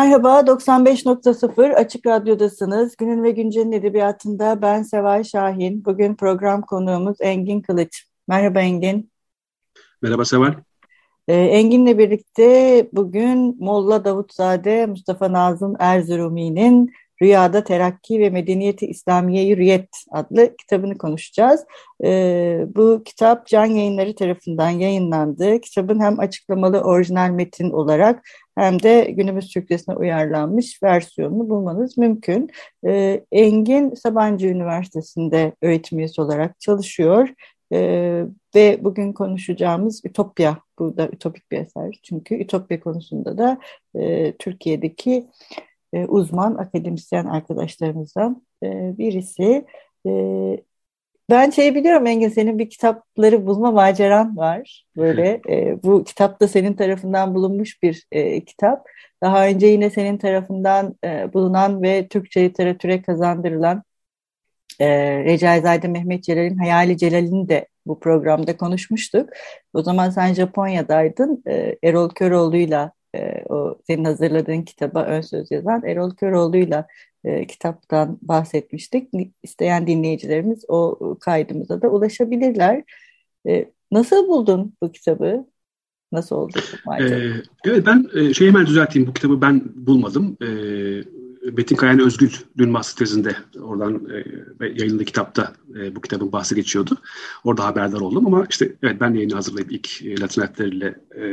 Merhaba, 95.0 Açık Radyo'dasınız. Günün ve Güncel'in edebiyatında ben Seval Şahin. Bugün program konuğumuz Engin Kılıç. Merhaba Engin. Merhaba Seval. Ee, Engin'le birlikte bugün Molla Davutzade, Mustafa Nazım Erzurumi'nin Rüyada Terakki ve Medeniyeti İslamiye Hürriyet adlı kitabını konuşacağız. Ee, bu kitap Can Yayınları tarafından yayınlandı. Kitabın hem açıklamalı orijinal metin olarak hem de günümüz Türkçesine uyarlanmış versiyonunu bulmanız mümkün. Ee, Engin Sabancı Üniversitesi'nde öğretim üyesi olarak çalışıyor. Ee, ve bugün konuşacağımız Ütopya, bu da ütopik bir eser. Çünkü Ütopya konusunda da e, Türkiye'deki e, uzman akademisyen arkadaşlarımızdan e, birisi. E, ben şey biliyorum Engin senin bir kitapları bulma maceran var. Böyle e, bu kitap da senin tarafından bulunmuş bir e, kitap. Daha önce yine senin tarafından e, bulunan ve Türkçe literatüre kazandırılan e, Recaizade Mehmet Celal'in Hayali Celal'ini de bu programda konuşmuştuk. O zaman sen Japonya'daydın. E, Erol Köroğlu'yla e, o senin hazırladığın kitaba ön söz yazan Erol Köroğlu'yla e, kitaptan bahsetmiştik. İsteyen dinleyicilerimiz o kaydımıza da ulaşabilirler. E, nasıl buldun bu kitabı? Nasıl oldu Ee, evet ben e, şeyi hemen düzelteyim. Bu kitabı ben bulmadım. E, Metin Kayan Özgül'ün master tezinde oradan e, yayınlı kitapta e, bu kitabın bahsi geçiyordu. Orada haberdar oldum ama işte evet ben yayını hazırlayıp ilk e, Latin harfleriyle e,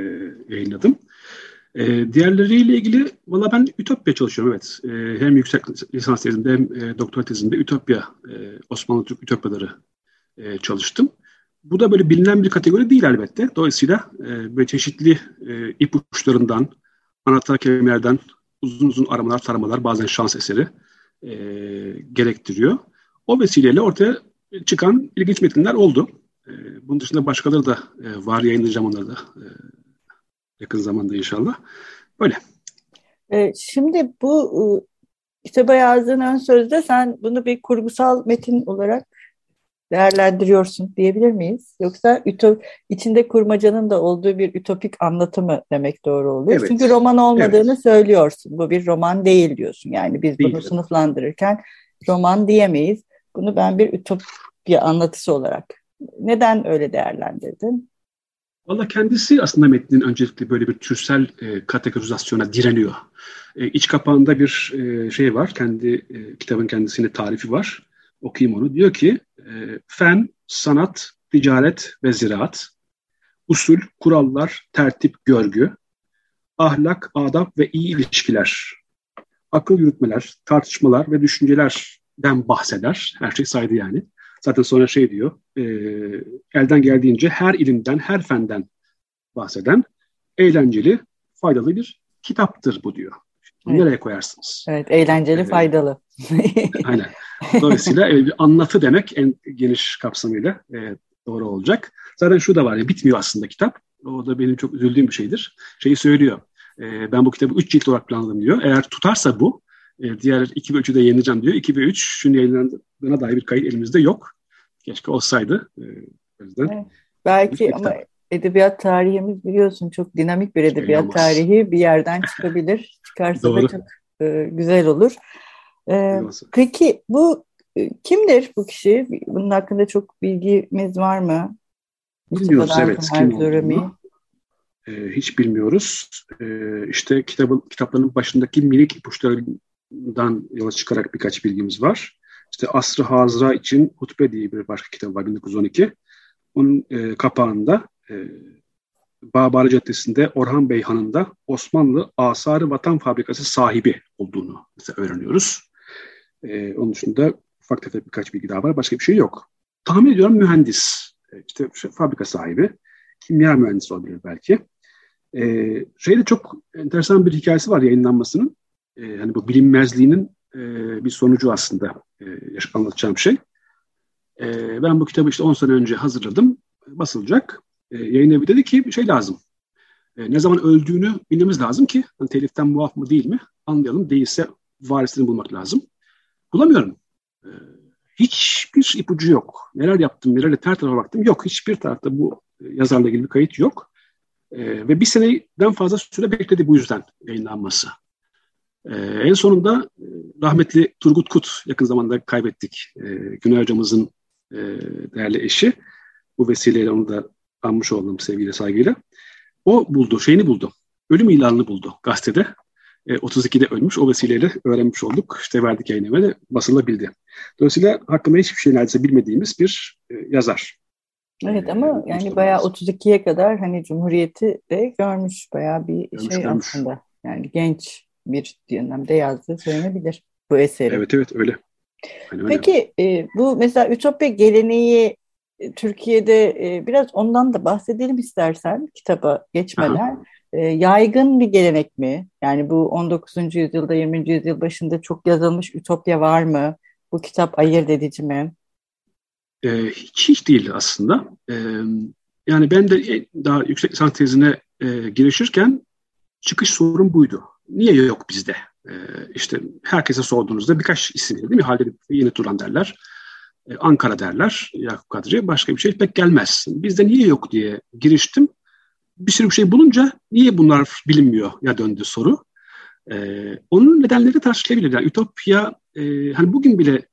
yayınladım. E, diğerleriyle ilgili valla ben Ütopya çalışıyorum evet. E, hem yüksek lisans tezimde hem e, doktora tezimde Ütopya, e, Osmanlı Türk Ütopyaları e, çalıştım. Bu da böyle bilinen bir kategori değil elbette. Dolayısıyla e, böyle çeşitli e, ipuçlarından, anahtar kelimelerden uzun uzun aramalar, taramalar bazen şans eseri e, gerektiriyor. O vesileyle ortaya çıkan ilginç metinler oldu. E, bunun dışında başkaları da e, var yayınlayacağım onları da e, yakın zamanda inşallah. Böyle. E, şimdi bu e, kitaba yazdığın ön sözde sen bunu bir kurgusal metin olarak değerlendiriyorsun diyebilir miyiz? Yoksa ütop, içinde kurmacanın da olduğu bir ütopik anlatımı demek doğru oluyor. Evet. Çünkü roman olmadığını evet. söylüyorsun. Bu bir roman değil diyorsun. Yani biz değil. bunu sınıflandırırken roman diyemeyiz. Bunu ben bir ütopya anlatısı olarak. Neden öyle değerlendirdin? Valla kendisi aslında metnin öncelikle böyle bir türsel e, kategorizasyona direniyor. E, iç kapağında bir e, şey var, kendi e, kitabın kendisine tarifi var. Okuyayım onu. Diyor ki, e, fen, sanat, ticaret ve ziraat, usul, kurallar, tertip, görgü, ahlak, adab ve iyi ilişkiler, akıl yürütmeler, tartışmalar ve düşüncelerden bahseder. Her şey saydı yani. Zaten sonra şey diyor, e, elden geldiğince her ilimden, her fenden bahseden eğlenceli, faydalı bir kitaptır bu diyor. Evet. Nereye koyarsınız? Evet, eğlenceli, ee, faydalı. aynen. Dolayısıyla e, bir anlatı demek en geniş kapsamıyla e, doğru olacak. Zaten şu da var, ya, bitmiyor aslında kitap. O da benim çok üzüldüğüm bir şeydir. Şeyi söylüyor, e, ben bu kitabı üç cilt olarak planladım diyor. Eğer tutarsa bu, e, diğer 2 ve 3'ü de yayınlayacağım diyor. 2 ve 3 şunu yayınlandığına dair bir kayıt elimizde yok. Keşke olsaydı. E, o yüzden. Evet, belki ama edebiyat tarihimiz biliyorsun çok dinamik bir edebiyat Şey tarihi bir yerden çıkabilir. Çıkarsa da çok e, güzel olur. E, peki bu e, kimdir bu kişi? Bunun hakkında çok bilgimiz var mı? Bilmiyoruz evet. Kim olduğunu. E, hiç bilmiyoruz. E, işte kitabın kitapların başındaki minik ipuçları dan yola çıkarak birkaç bilgimiz var. İşte Asr-ı Hazra için Hutbe diye bir başka kitap var 1912. Onun e, kapağında e, Bağbari Caddesi'nde Orhan Bey Hanı'nda Osmanlı Asarı Vatan Fabrikası sahibi olduğunu öğreniyoruz. E, onun dışında ufak tefek birkaç bilgi daha var. Başka bir şey yok. tahmin ediyorum mühendis. E, işte fabrika sahibi. Kimya mühendisi olabilir belki. E, şeyde çok enteresan bir hikayesi var yayınlanmasının. E, hani bu bilinmezliğinin e, bir sonucu aslında e, anlatacağım şey. E, ben bu kitabı işte 10 sene önce hazırladım. Basılacak. E, yayın evi dedi ki şey lazım. E, ne zaman öldüğünü bilmemiz lazım ki hani teliften muaf mı değil mi anlayalım. Değilse varisini bulmak lazım. Bulamıyorum. E, hiçbir ipucu yok. Neler yaptım, nelerle ter tarafa baktım. Yok, hiçbir tarafta bu yazarla ilgili bir kayıt yok. E, ve bir seneden fazla süre bekledi bu yüzden yayınlanması. E, en sonunda e, rahmetli Turgut Kut yakın zamanda kaybettik. E, Güney hocamızın e, değerli eşi. Bu vesileyle onu da anmış oldum sevgiyle saygıyla. O buldu, şeyini buldu. Ölüm ilanını buldu gazetede. E, 32'de ölmüş. O vesileyle öğrenmiş olduk. İşte verdik yayına ve basılabildi. Dolayısıyla hakkında hiçbir şey neredeyse bilmediğimiz bir e, yazar. Evet ama e, yani bayağı 32'ye kadar hani Cumhuriyeti de görmüş bayağı bir görmüş, şey görmüş. aslında. Yani genç bir dönemde yazdığı söylenebilir bu eseri. Evet evet öyle. Öyle. Peki e, bu mesela Ütopya geleneği e, Türkiye'de e, biraz ondan da bahsedelim istersen kitaba geçmeden. E, yaygın bir gelenek mi? Yani bu 19. yüzyılda 20. yüzyıl başında çok yazılmış Ütopya var mı? Bu kitap ayırt edici mi? E, hiç hiç değil aslında. E, yani ben de daha yüksek lisans tezine e, girişirken çıkış sorun buydu. Niye yok bizde? E, işte herkese sorduğunuzda birkaç isim değil mi? Halil Yeni Turan derler. E, Ankara derler Yakup Kadri. Başka bir şey pek gelmez. Bizde niye yok diye giriştim. Bir sürü bir şey bulunca niye bunlar bilinmiyor ya döndü soru. Ee, onun nedenleri tartışılabilir. Yani ütopya e, hani bugün bile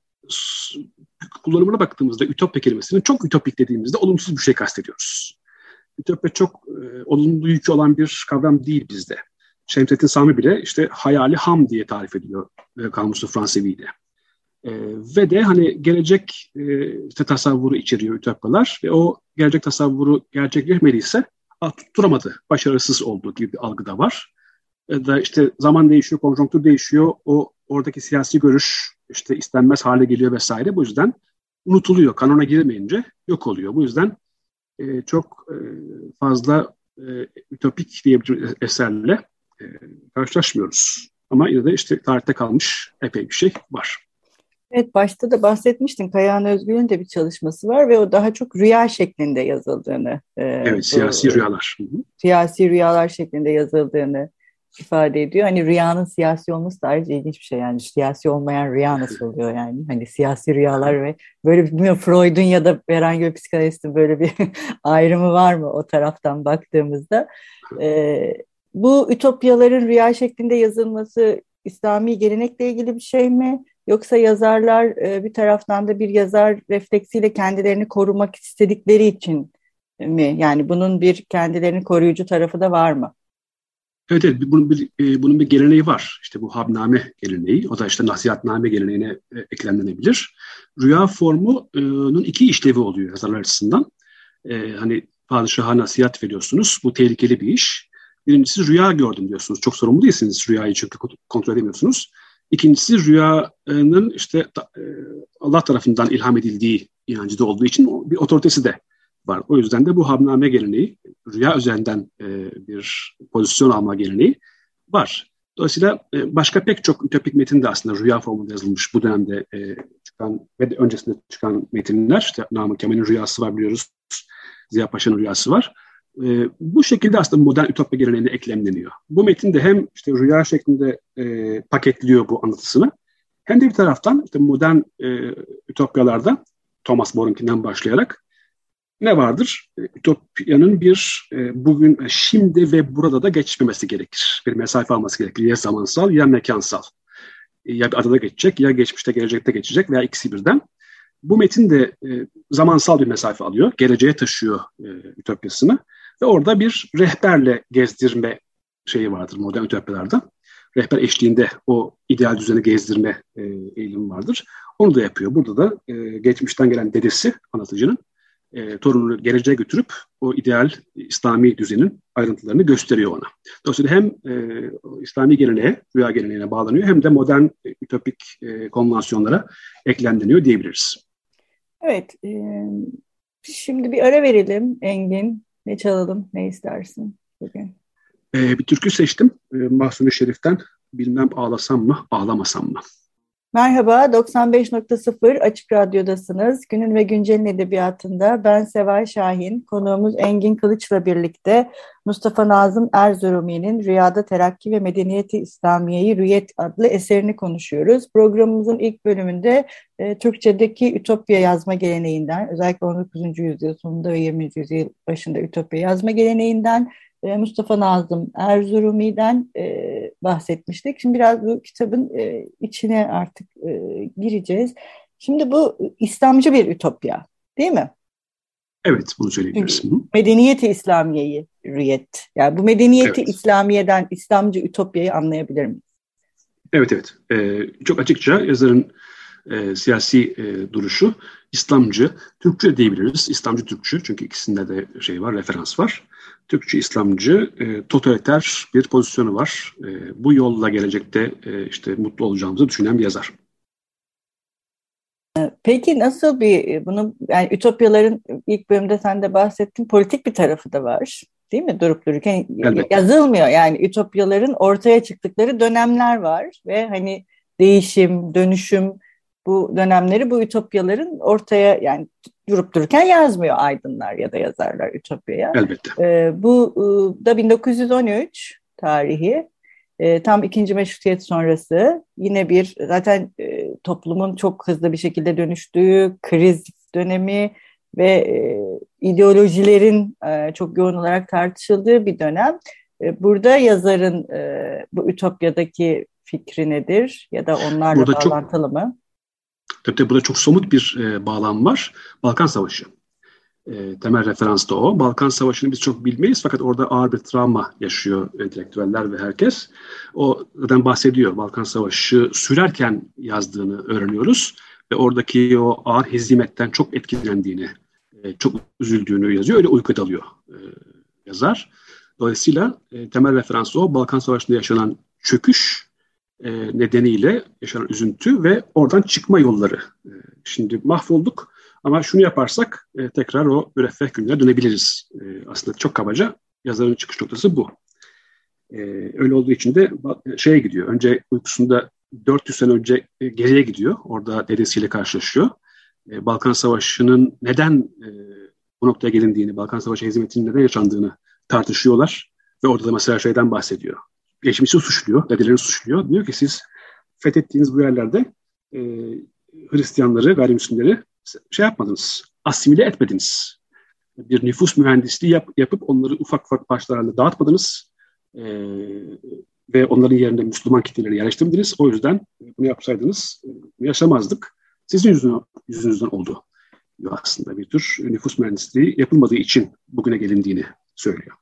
kullanımına baktığımızda ütopya kelimesinin çok ütopik dediğimizde olumsuz bir şey kastediyoruz. Ütopya çok e, olumlu yükü olan bir kavram değil bizde. Şemsettin Sami bile işte hayali ham diye tarif ediyor e, Kamusu Fransevi'de. E, ve de hani gelecek e, işte tasavvuru içeriyor ütopyalar ve o gelecek tasavvuru gerçekleşmediyse tutturamadı, başarısız olduğu gibi bir algı da var. E, da işte zaman değişiyor, konjonktür değişiyor, o oradaki siyasi görüş işte istenmez hale geliyor vesaire. Bu yüzden unutuluyor, kanona girmeyince yok oluyor. Bu yüzden e, çok e, fazla e, ütopik diyebileceğimiz eserle e, karşılaşmıyoruz. Ama yine de işte tarihte kalmış epey bir şey var. Evet başta da bahsetmiştin Kayahan Özgür'ün de bir çalışması var ve o daha çok rüya şeklinde yazıldığını. E, evet bu, siyasi rüyalar. Siyasi rüyalar şeklinde yazıldığını ifade ediyor. Hani rüyanın siyasi olması da ayrıca ilginç bir şey. Yani siyasi olmayan rüya nasıl oluyor yani? Hani siyasi rüyalar ve böyle bilmiyorum Freud'un ya da herhangi bir psikanalistin böyle bir ayrımı var mı o taraftan baktığımızda? Ee, bu ütopyaların rüya şeklinde yazılması İslami gelenekle ilgili bir şey mi? Yoksa yazarlar e, bir taraftan da bir yazar refleksiyle kendilerini korumak istedikleri için mi? Yani bunun bir kendilerini koruyucu tarafı da var mı? Evet, evet bunun bir, e, bunun bir geleneği var. İşte bu habname geleneği. O da işte nasihatname geleneğine e, eklemlenebilir. Rüya formunun iki işlevi oluyor yazarlar açısından. E, hani padişaha nasihat veriyorsunuz. Bu tehlikeli bir iş. Birincisi rüya gördüm diyorsunuz. Çok sorumlu değilsiniz rüyayı çünkü kontrol edemiyorsunuz. İkincisi rüyanın işte e, Allah tarafından ilham edildiği inancı olduğu için bir otoritesi de var. O yüzden de bu habname geleneği, rüya üzerinden e, bir pozisyon alma geleneği var. Dolayısıyla e, başka pek çok ütopik metin de aslında rüya formunda yazılmış bu dönemde çıkan ve de öncesinde çıkan metinler. İşte Namık Kemal'in rüyası var biliyoruz. Ziya Paşa'nın rüyası var. E, bu şekilde aslında modern ütopya geleneğine eklemleniyor. Bu metin de hem işte rüya şeklinde e, paketliyor bu anlatısını hem de bir taraftan işte modern e, ütopyalarda Thomas More'unkinden başlayarak ne vardır? E, ütopyanın bir e, bugün, e, şimdi ve burada da geçmemesi gerekir. Bir mesafe alması gerekir. Ya zamansal ya mekansal. Ya bir adada geçecek ya geçmişte gelecekte geçecek veya ikisi birden. Bu metin de e, zamansal bir mesafe alıyor. Geleceğe taşıyor e, ütopyasını. Ve orada bir rehberle gezdirme şeyi vardır modern ütopyalarda. Rehber eşliğinde o ideal düzeni gezdirme e, eğilimi vardır. Onu da yapıyor. Burada da e, geçmişten gelen dedesi anlatıcının e, torununu geleceğe götürüp o ideal İslami düzenin ayrıntılarını gösteriyor ona. Dolayısıyla hem e, İslami geleneğe, rüya geleneğine bağlanıyor hem de modern e, ütopik e, konvansiyonlara eklemleniyor diyebiliriz. Evet, e, şimdi bir ara verelim Engin. Ne çalalım, ne istersin bugün? E, bir türkü seçtim. E, Mahsuni Şerif'ten Bilmem ağlasam mı, ağlamasam mı? Merhaba, 95.0 Açık Radyo'dasınız. Günün ve Güncel'in edebiyatında ben Seval Şahin, konuğumuz Engin Kılıç'la birlikte Mustafa Nazım Erzurumi'nin Rüyada Terakki ve Medeniyeti İslamiye'yi Rüyet adlı eserini konuşuyoruz. Programımızın ilk bölümünde e, Türkçedeki Ütopya yazma geleneğinden, özellikle 19. yüzyıl sonunda ve 20. yüzyıl başında Ütopya yazma geleneğinden e, Mustafa Nazım Erzurumi'den e, bahsetmiştik. Şimdi biraz bu kitabın e, içine artık e, gireceğiz. Şimdi bu İslamcı bir ütopya değil mi? Evet bunu söyleyebiliriz. Medeniyeti İslamiye'yi rüyet. Yani bu medeniyeti evet. İslamiye'den İslamcı ütopyayı anlayabilir miyiz? Evet evet. Ee, çok açıkça yazarın e, siyasi e, duruşu İslamcı, Türkçe diyebiliriz. İslamcı Türkçü çünkü ikisinde de şey var, referans var. Türkçe İslamcı e, totaliter bir pozisyonu var. E, bu yolla gelecekte e, işte mutlu olacağımızı düşünen bir yazar. Peki nasıl bir bunu yani ütopyaların ilk bölümde sen de bahsettin politik bir tarafı da var değil mi durup dururken Elbette. yazılmıyor yani ütopyaların ortaya çıktıkları dönemler var ve hani değişim dönüşüm bu dönemleri bu ütopyaların ortaya yani durup dururken yazmıyor aydınlar ya da yazarlar ütopyaya. Elbette. E, bu e, da 1913 tarihi. E, tam ikinci meşrutiyet sonrası yine bir zaten e, toplumun çok hızlı bir şekilde dönüştüğü kriz dönemi ve e, ideolojilerin e, çok yoğun olarak tartışıldığı bir dönem. E, burada yazarın e, bu ütopyadaki fikri nedir ya da onlarla burada bağlantılı çok, mı? Tabii tabii burada çok somut bir e, bağlam var. Balkan Savaşı. E, temel referans da o. Balkan Savaşı'nı biz çok bilmeyiz fakat orada ağır bir travma yaşıyor entelektüeller ve herkes. O zaten bahsediyor. Balkan Savaşı sürerken yazdığını öğreniyoruz. Ve oradaki o ağır hezimetten çok etkilendiğini, e, çok üzüldüğünü yazıyor. Öyle uyku dalıyor e, yazar. Dolayısıyla e, temel referans o. Balkan Savaşı'nda yaşanan çöküş e, nedeniyle yaşanan üzüntü ve oradan çıkma yolları. E, şimdi mahvolduk ama şunu yaparsak e, tekrar o müreffeh günlere dönebiliriz. E, aslında çok kabaca yazarın çıkış noktası bu. E, öyle olduğu için de şeye gidiyor. Önce uykusunda 400 sene önce e, geriye gidiyor. Orada dedesiyle karşılaşıyor. E, Balkan Savaşı'nın neden e, bu noktaya gelindiğini, Balkan Savaşı hizmetinin neden yaşandığını tartışıyorlar. Ve orada da mesela şeyden bahsediyor geçmişi suçluyor, dedelerini suçluyor. Diyor ki siz fethettiğiniz bu yerlerde e, Hristiyanları, gayrimüslimleri şey yapmadınız, asimile etmediniz. Bir nüfus mühendisliği yap, yapıp onları ufak ufak parçalarla dağıtmadınız. E, ve onların yerine Müslüman kitleleri yerleştirmediniz. O yüzden bunu yapsaydınız e, yaşamazdık. Sizin yüzünden, yüzünüzden oldu. Aslında bir tür nüfus mühendisliği yapılmadığı için bugüne gelindiğini söylüyor.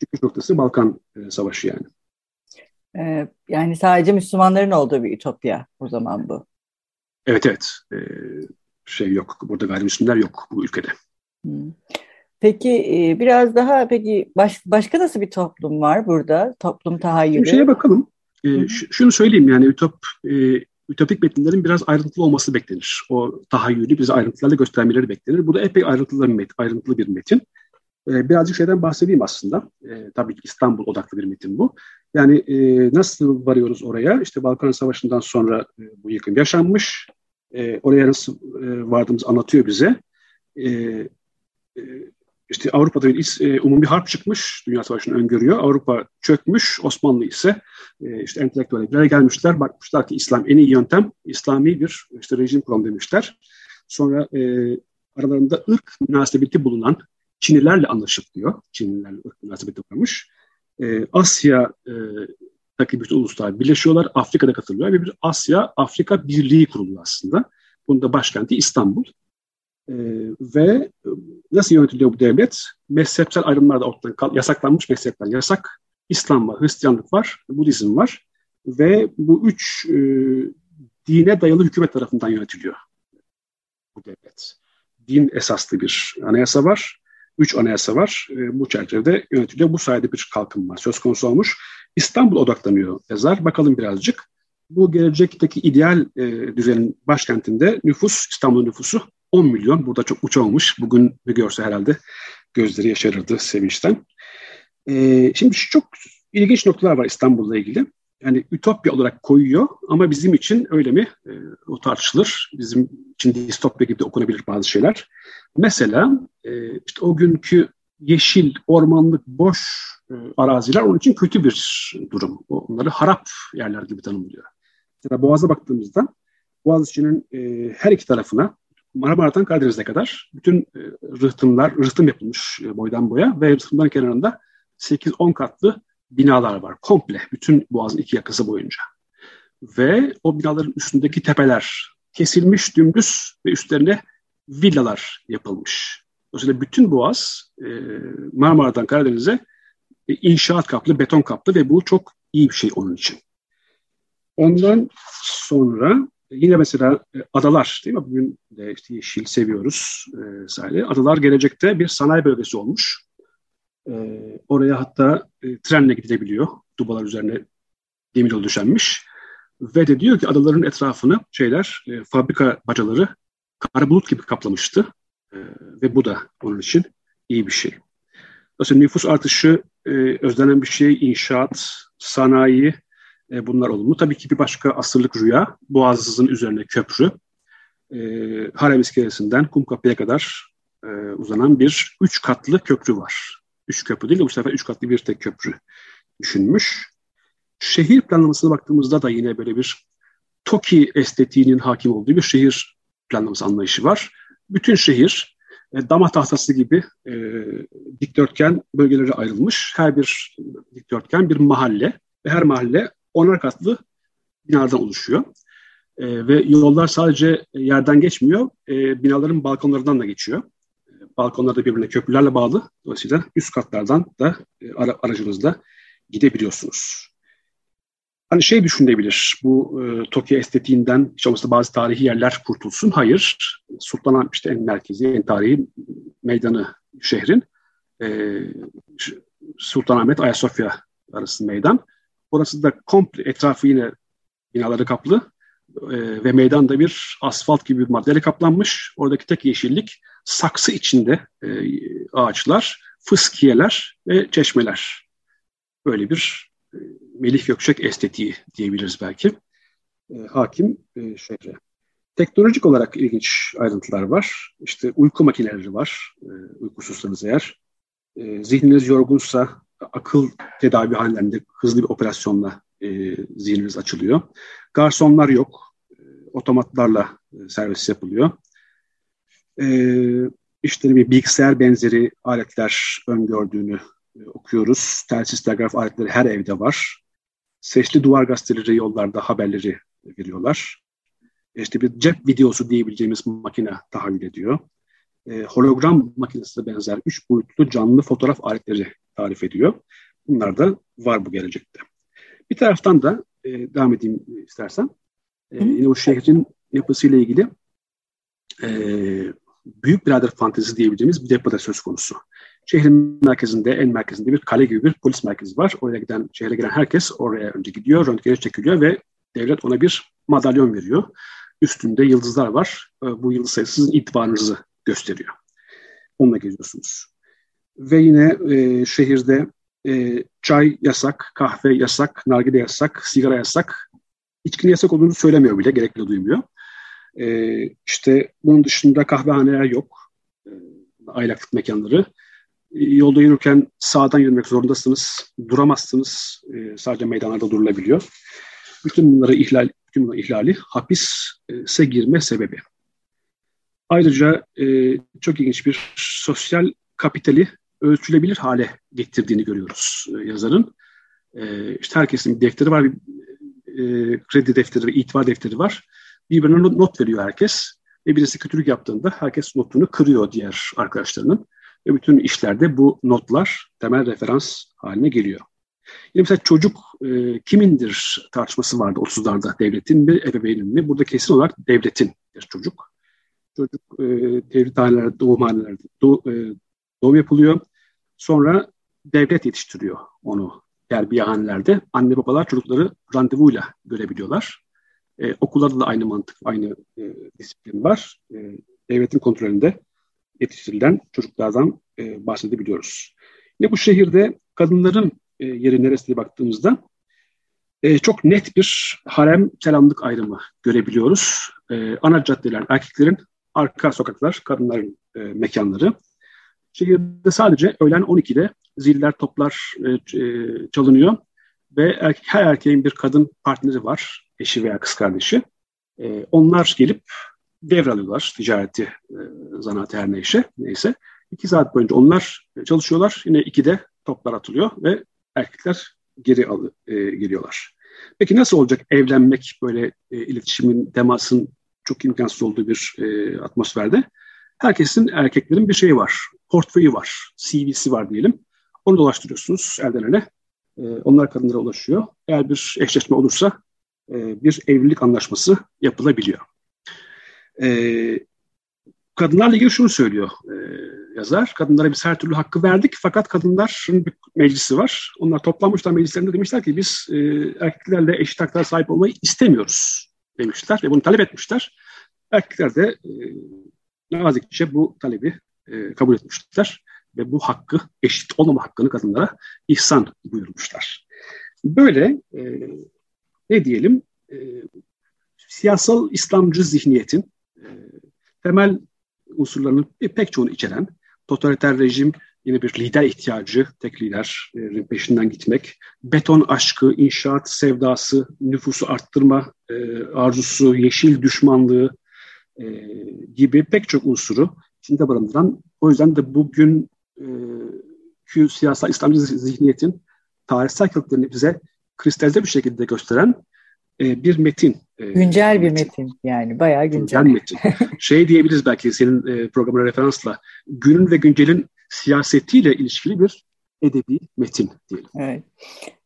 Çıkış noktası Balkan e, Savaşı yani. Ee, yani sadece Müslümanların olduğu bir ütopya o zaman bu. Evet evet. Ee, şey yok. Burada gayrimüslimler yok bu ülkede. Hmm. Peki e, biraz daha peki baş, başka nasıl bir toplum var burada? Toplum tahayyülü. Bir şeye bakalım. Ee, şunu söyleyeyim yani ütop e, ütopik metinlerin biraz ayrıntılı olması beklenir. O tahayyülü bize ayrıntılarla göstermeleri beklenir. Bu da epey ayrıntılı bir metin. Ayrıntılı bir metin. Ee, birazcık şeyden bahsedeyim aslında. E, tabii ki İstanbul odaklı bir metin bu. Yani e, nasıl varıyoruz oraya? İşte Balkan Savaşı'ndan sonra e, bu yıkım yaşanmış. E, oraya nasıl e, vardığımızı anlatıyor bize. E, e, işte Avrupa'da bir e, umumi harp çıkmış, Dünya Savaşı'nı öngörüyor. Avrupa çökmüş, Osmanlı ise e, işte entelektüellere gelmişler, bakmışlar ki İslam en iyi yöntem, İslami bir işte rejim kuram demişler. Sonra e, aralarında ırk münasebeti bulunan Çinlilerle anlaşıp diyor. Çinlilerle ırk münasebeti varmış. E, Asya e, taki bütün uluslar birleşiyorlar. Afrika'da katılıyor ve bir Asya-Afrika Birliği kuruluyor aslında. Bunun da başkenti İstanbul. E, ve nasıl yönetiliyor bu devlet? Mezhepsel ayrımlar da ortadan kal- yasaklanmış mezhepler yasak. İslam var, Hristiyanlık var, Budizm var ve bu üç e, dine dayalı hükümet tarafından yönetiliyor bu devlet. Din esaslı bir anayasa var üç anayasa var. E, bu çerçevede yönetiliyor. Bu sayede bir kalkınma söz konusu olmuş. İstanbul odaklanıyor yazar. Bakalım birazcık. bu gelecekteki ideal e, düzenin başkentinde nüfus, İstanbul nüfusu 10 milyon. Burada çok uçamamış. Bugün bir görse herhalde gözleri yaşarırdı sevinçten. E, şimdi çok ilginç noktalar var İstanbul'la ilgili. Yani ütopya olarak koyuyor ama bizim için öyle mi? E, o tartışılır. Bizim için distopya gibi de okunabilir bazı şeyler. Mesela e, işte o günkü yeşil, ormanlık, boş e, araziler onun için kötü bir durum. Onları harap yerler gibi tanımlıyor. Mesela Boğaz'a baktığımızda Boğaziçi'nin e, her iki tarafına Marmara'dan Karadeniz'e kadar bütün e, rıhtımlar, rıhtım yapılmış e, boydan boya ve rıhtımların kenarında 8-10 katlı binalar var. Komple bütün Boğaz'ın iki yakası boyunca. Ve o binaların üstündeki tepeler kesilmiş dümdüz ve üstlerine villalar yapılmış. Dolayısıyla bütün Boğaz e, Marmara'dan Karadeniz'e e, inşaat kaplı, beton kaplı ve bu çok iyi bir şey onun için. Ondan sonra yine mesela e, adalar değil mi? Bugün de işte yeşil seviyoruz e. Adalar gelecekte bir sanayi bölgesi olmuş. E, oraya hatta e, trenle gidilebiliyor. Dubalar üzerine demir yol düşenmiş. Ve de diyor ki adaların etrafını şeyler, e, fabrika bacaları kara bulut gibi kaplamıştı. E, ve bu da onun için iyi bir şey. Dolayısıyla nüfus artışı e, özlenen bir şey, inşaat, sanayi, e, bunlar olumlu. Tabii ki bir başka asırlık rüya, Boğaz'ın üzerine köprü. E, Harem İskelesi'nden Kumkapı'ya kadar e, uzanan bir üç katlı köprü var. Üç köprü değil de bu sefer üç katlı bir tek köprü düşünmüş. Şehir planlamasına baktığımızda da yine böyle bir TOKİ estetiğinin hakim olduğu bir şehir planlaması anlayışı var. Bütün şehir e, dama tahtası gibi e, dikdörtgen bölgelere ayrılmış. Her bir dikdörtgen bir mahalle ve her mahalle onar katlı binalardan oluşuyor. E, ve yollar sadece yerden geçmiyor, e, binaların balkonlarından da geçiyor. Balkonlar da birbirine köprülerle bağlı. Dolayısıyla üst katlardan da e, ara, aracınızla gidebiliyorsunuz. Hani şey düşünebilir, bu e, Tokyo estetiğinden hiç bazı tarihi yerler kurtulsun. Hayır, Sultanahmet işte en merkezi, en tarihi meydanı şehrin. E, Sultanahmet, Ayasofya arası meydan. Orası da komple etrafı yine binaları kaplı e, ve meydanda bir asfalt gibi bir maddeyle kaplanmış. Oradaki tek yeşillik saksı içinde e, ağaçlar, fıskiyeler ve çeşmeler. Böyle bir e, Melih Gökçek estetiği diyebiliriz belki. E, hakim e, şehre. Teknolojik olarak ilginç ayrıntılar var. İşte uyku makineleri var, e, uykusuzsanız eğer. E, zihniniz yorgunsa akıl tedavi hanelerinde hızlı bir operasyonla e, zihniniz açılıyor. Garsonlar yok. E, otomatlarla e, servis yapılıyor. E, işte bir bilgisayar benzeri aletler öngördüğünü e, okuyoruz. Telsiz telgraf aletleri her evde var. Sesli duvar gazeteleri yollarda haberleri veriyorlar. İşte bir cep videosu diyebileceğimiz makine tahayyül ediyor. E, hologram makinesine benzer üç boyutlu canlı fotoğraf aletleri tarif ediyor. Bunlar da var bu gelecekte. Bir taraftan da e, devam edeyim istersen. E, yine o şehrin yapısıyla ilgili e, büyük birader fantezisi diyebileceğimiz bir depo da söz konusu. Şehrin merkezinde, en merkezinde bir kale gibi bir polis merkezi var. Oraya giden, şehre giren herkes oraya önce gidiyor, röntgene çekiliyor ve devlet ona bir madalyon veriyor. Üstünde yıldızlar var. E, bu yıldız sayısı sizin itibarınızı gösteriyor. Onunla geziyorsunuz ve yine e, şehirde e, çay yasak, kahve yasak, nargile yasak, sigara yasak. İçkinin yasak olduğunu söylemiyor bile, gerekli duymuyor. E, işte bunun dışında kahvehaneler yok, e, aylaklık mekanları. E, yolda yürürken sağdan yürümek zorundasınız, duramazsınız, e, sadece meydanlarda durulabiliyor. Bütün bunları ihlal, bütün bunları ihlali hapise girme sebebi. Ayrıca e, çok ilginç bir sosyal kapitali ölçülebilir hale getirdiğini görüyoruz e, yazarın. E, işte herkesin bir defteri var, bir e, kredi defteri ve itibar defteri var. Birbirine not veriyor herkes. Ve birisi kötülük yaptığında herkes notunu kırıyor diğer arkadaşlarının. Ve bütün işlerde bu notlar temel referans haline geliyor. Yine mesela çocuk e, kimindir tartışması vardı 30'larda devletin mi ebeveynin mi? Burada kesin olarak devletin bir çocuk. Çocuk e, devlet hanelerde, doğumhanelerde doğ, e, doğum yapılıyor. Sonra devlet yetiştiriyor onu terbiyehanelerde anne babalar çocukları randevuyla görebiliyorlar. E, okullarda da aynı mantık, aynı e, disiplin var. E, devletin kontrolünde yetiştirilen çocuklardan e, bahsedebiliyoruz. Yine bu şehirde kadınların e, yeri neresi diye baktığımızda e, çok net bir harem selamlık ayrımı görebiliyoruz. E, ana caddeler erkeklerin, arka sokaklar kadınların e, mekanları. Şehirde sadece öğlen 12'de ziller, toplar e, e, çalınıyor ve erkek, her erkeğin bir kadın partneri var, eşi veya kız kardeşi. E, onlar gelip devralıyorlar ticareti, e, zanaatı her neyse. neyse. İki saat boyunca onlar çalışıyorlar. Yine ikide toplar atılıyor ve erkekler geri al, e, geliyorlar. Peki nasıl olacak evlenmek böyle e, iletişimin, temasın çok imkansız olduğu bir e, atmosferde? Herkesin, erkeklerin bir şeyi var. Portföyü var, CV'si var diyelim. Onu dolaştırıyorsunuz elden ele. E, onlar kadınlara ulaşıyor. Eğer bir eşleşme olursa e, bir evlilik anlaşması yapılabiliyor. E, kadınlarla ilgili şunu söylüyor e, yazar. Kadınlara biz her türlü hakkı verdik fakat kadınların bir meclisi var. Onlar toplanmışlar meclislerinde demişler ki biz e, erkeklerle eşit haklara sahip olmayı istemiyoruz demişler ve bunu talep etmişler. Erkekler de nazikçe bu talebi kabul etmişler ve bu hakkı eşit olmama hakkını kadınlara ihsan buyurmuşlar. Böyle e, ne diyelim? E, siyasal İslamcı zihniyetin e, temel unsurlarının pek çoğunu içeren totaliter rejim yine bir lider ihtiyacı, tek liderin peşinden gitmek, beton aşkı, inşaat sevdası, nüfusu arttırma e, arzusu, yeşil düşmanlığı e, gibi pek çok unsuru içinde barındıran, o yüzden de bugün e, siyasal İslamcı zihniyetin tarihsel köklerini bize kristalize bir şekilde gösteren e, bir metin. E, güncel bir metin. metin yani bayağı güncel. Güncel metin. şey diyebiliriz belki senin e, programına referansla günün ve güncelin siyasetiyle ilişkili bir edebi metin diyelim. Evet.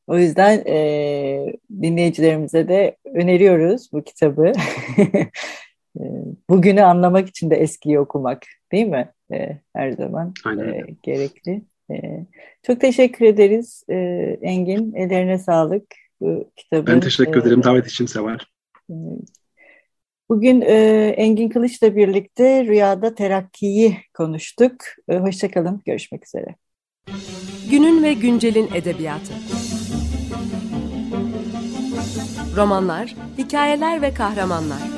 O yüzden e, dinleyicilerimize de öneriyoruz bu kitabı. E, bugünü anlamak için de eskiyi okumak değil mi? E, her zaman e, gerekli. E, çok teşekkür ederiz e, Engin. Ellerine sağlık bu kitabın. Ben teşekkür ederim davet için Seval. Bugün e, Engin Kılıç'la birlikte Rüyada Terakki'yi konuştuk. E, Hoşçakalın, görüşmek üzere. Günün ve güncelin edebiyatı. Romanlar, hikayeler ve kahramanlar.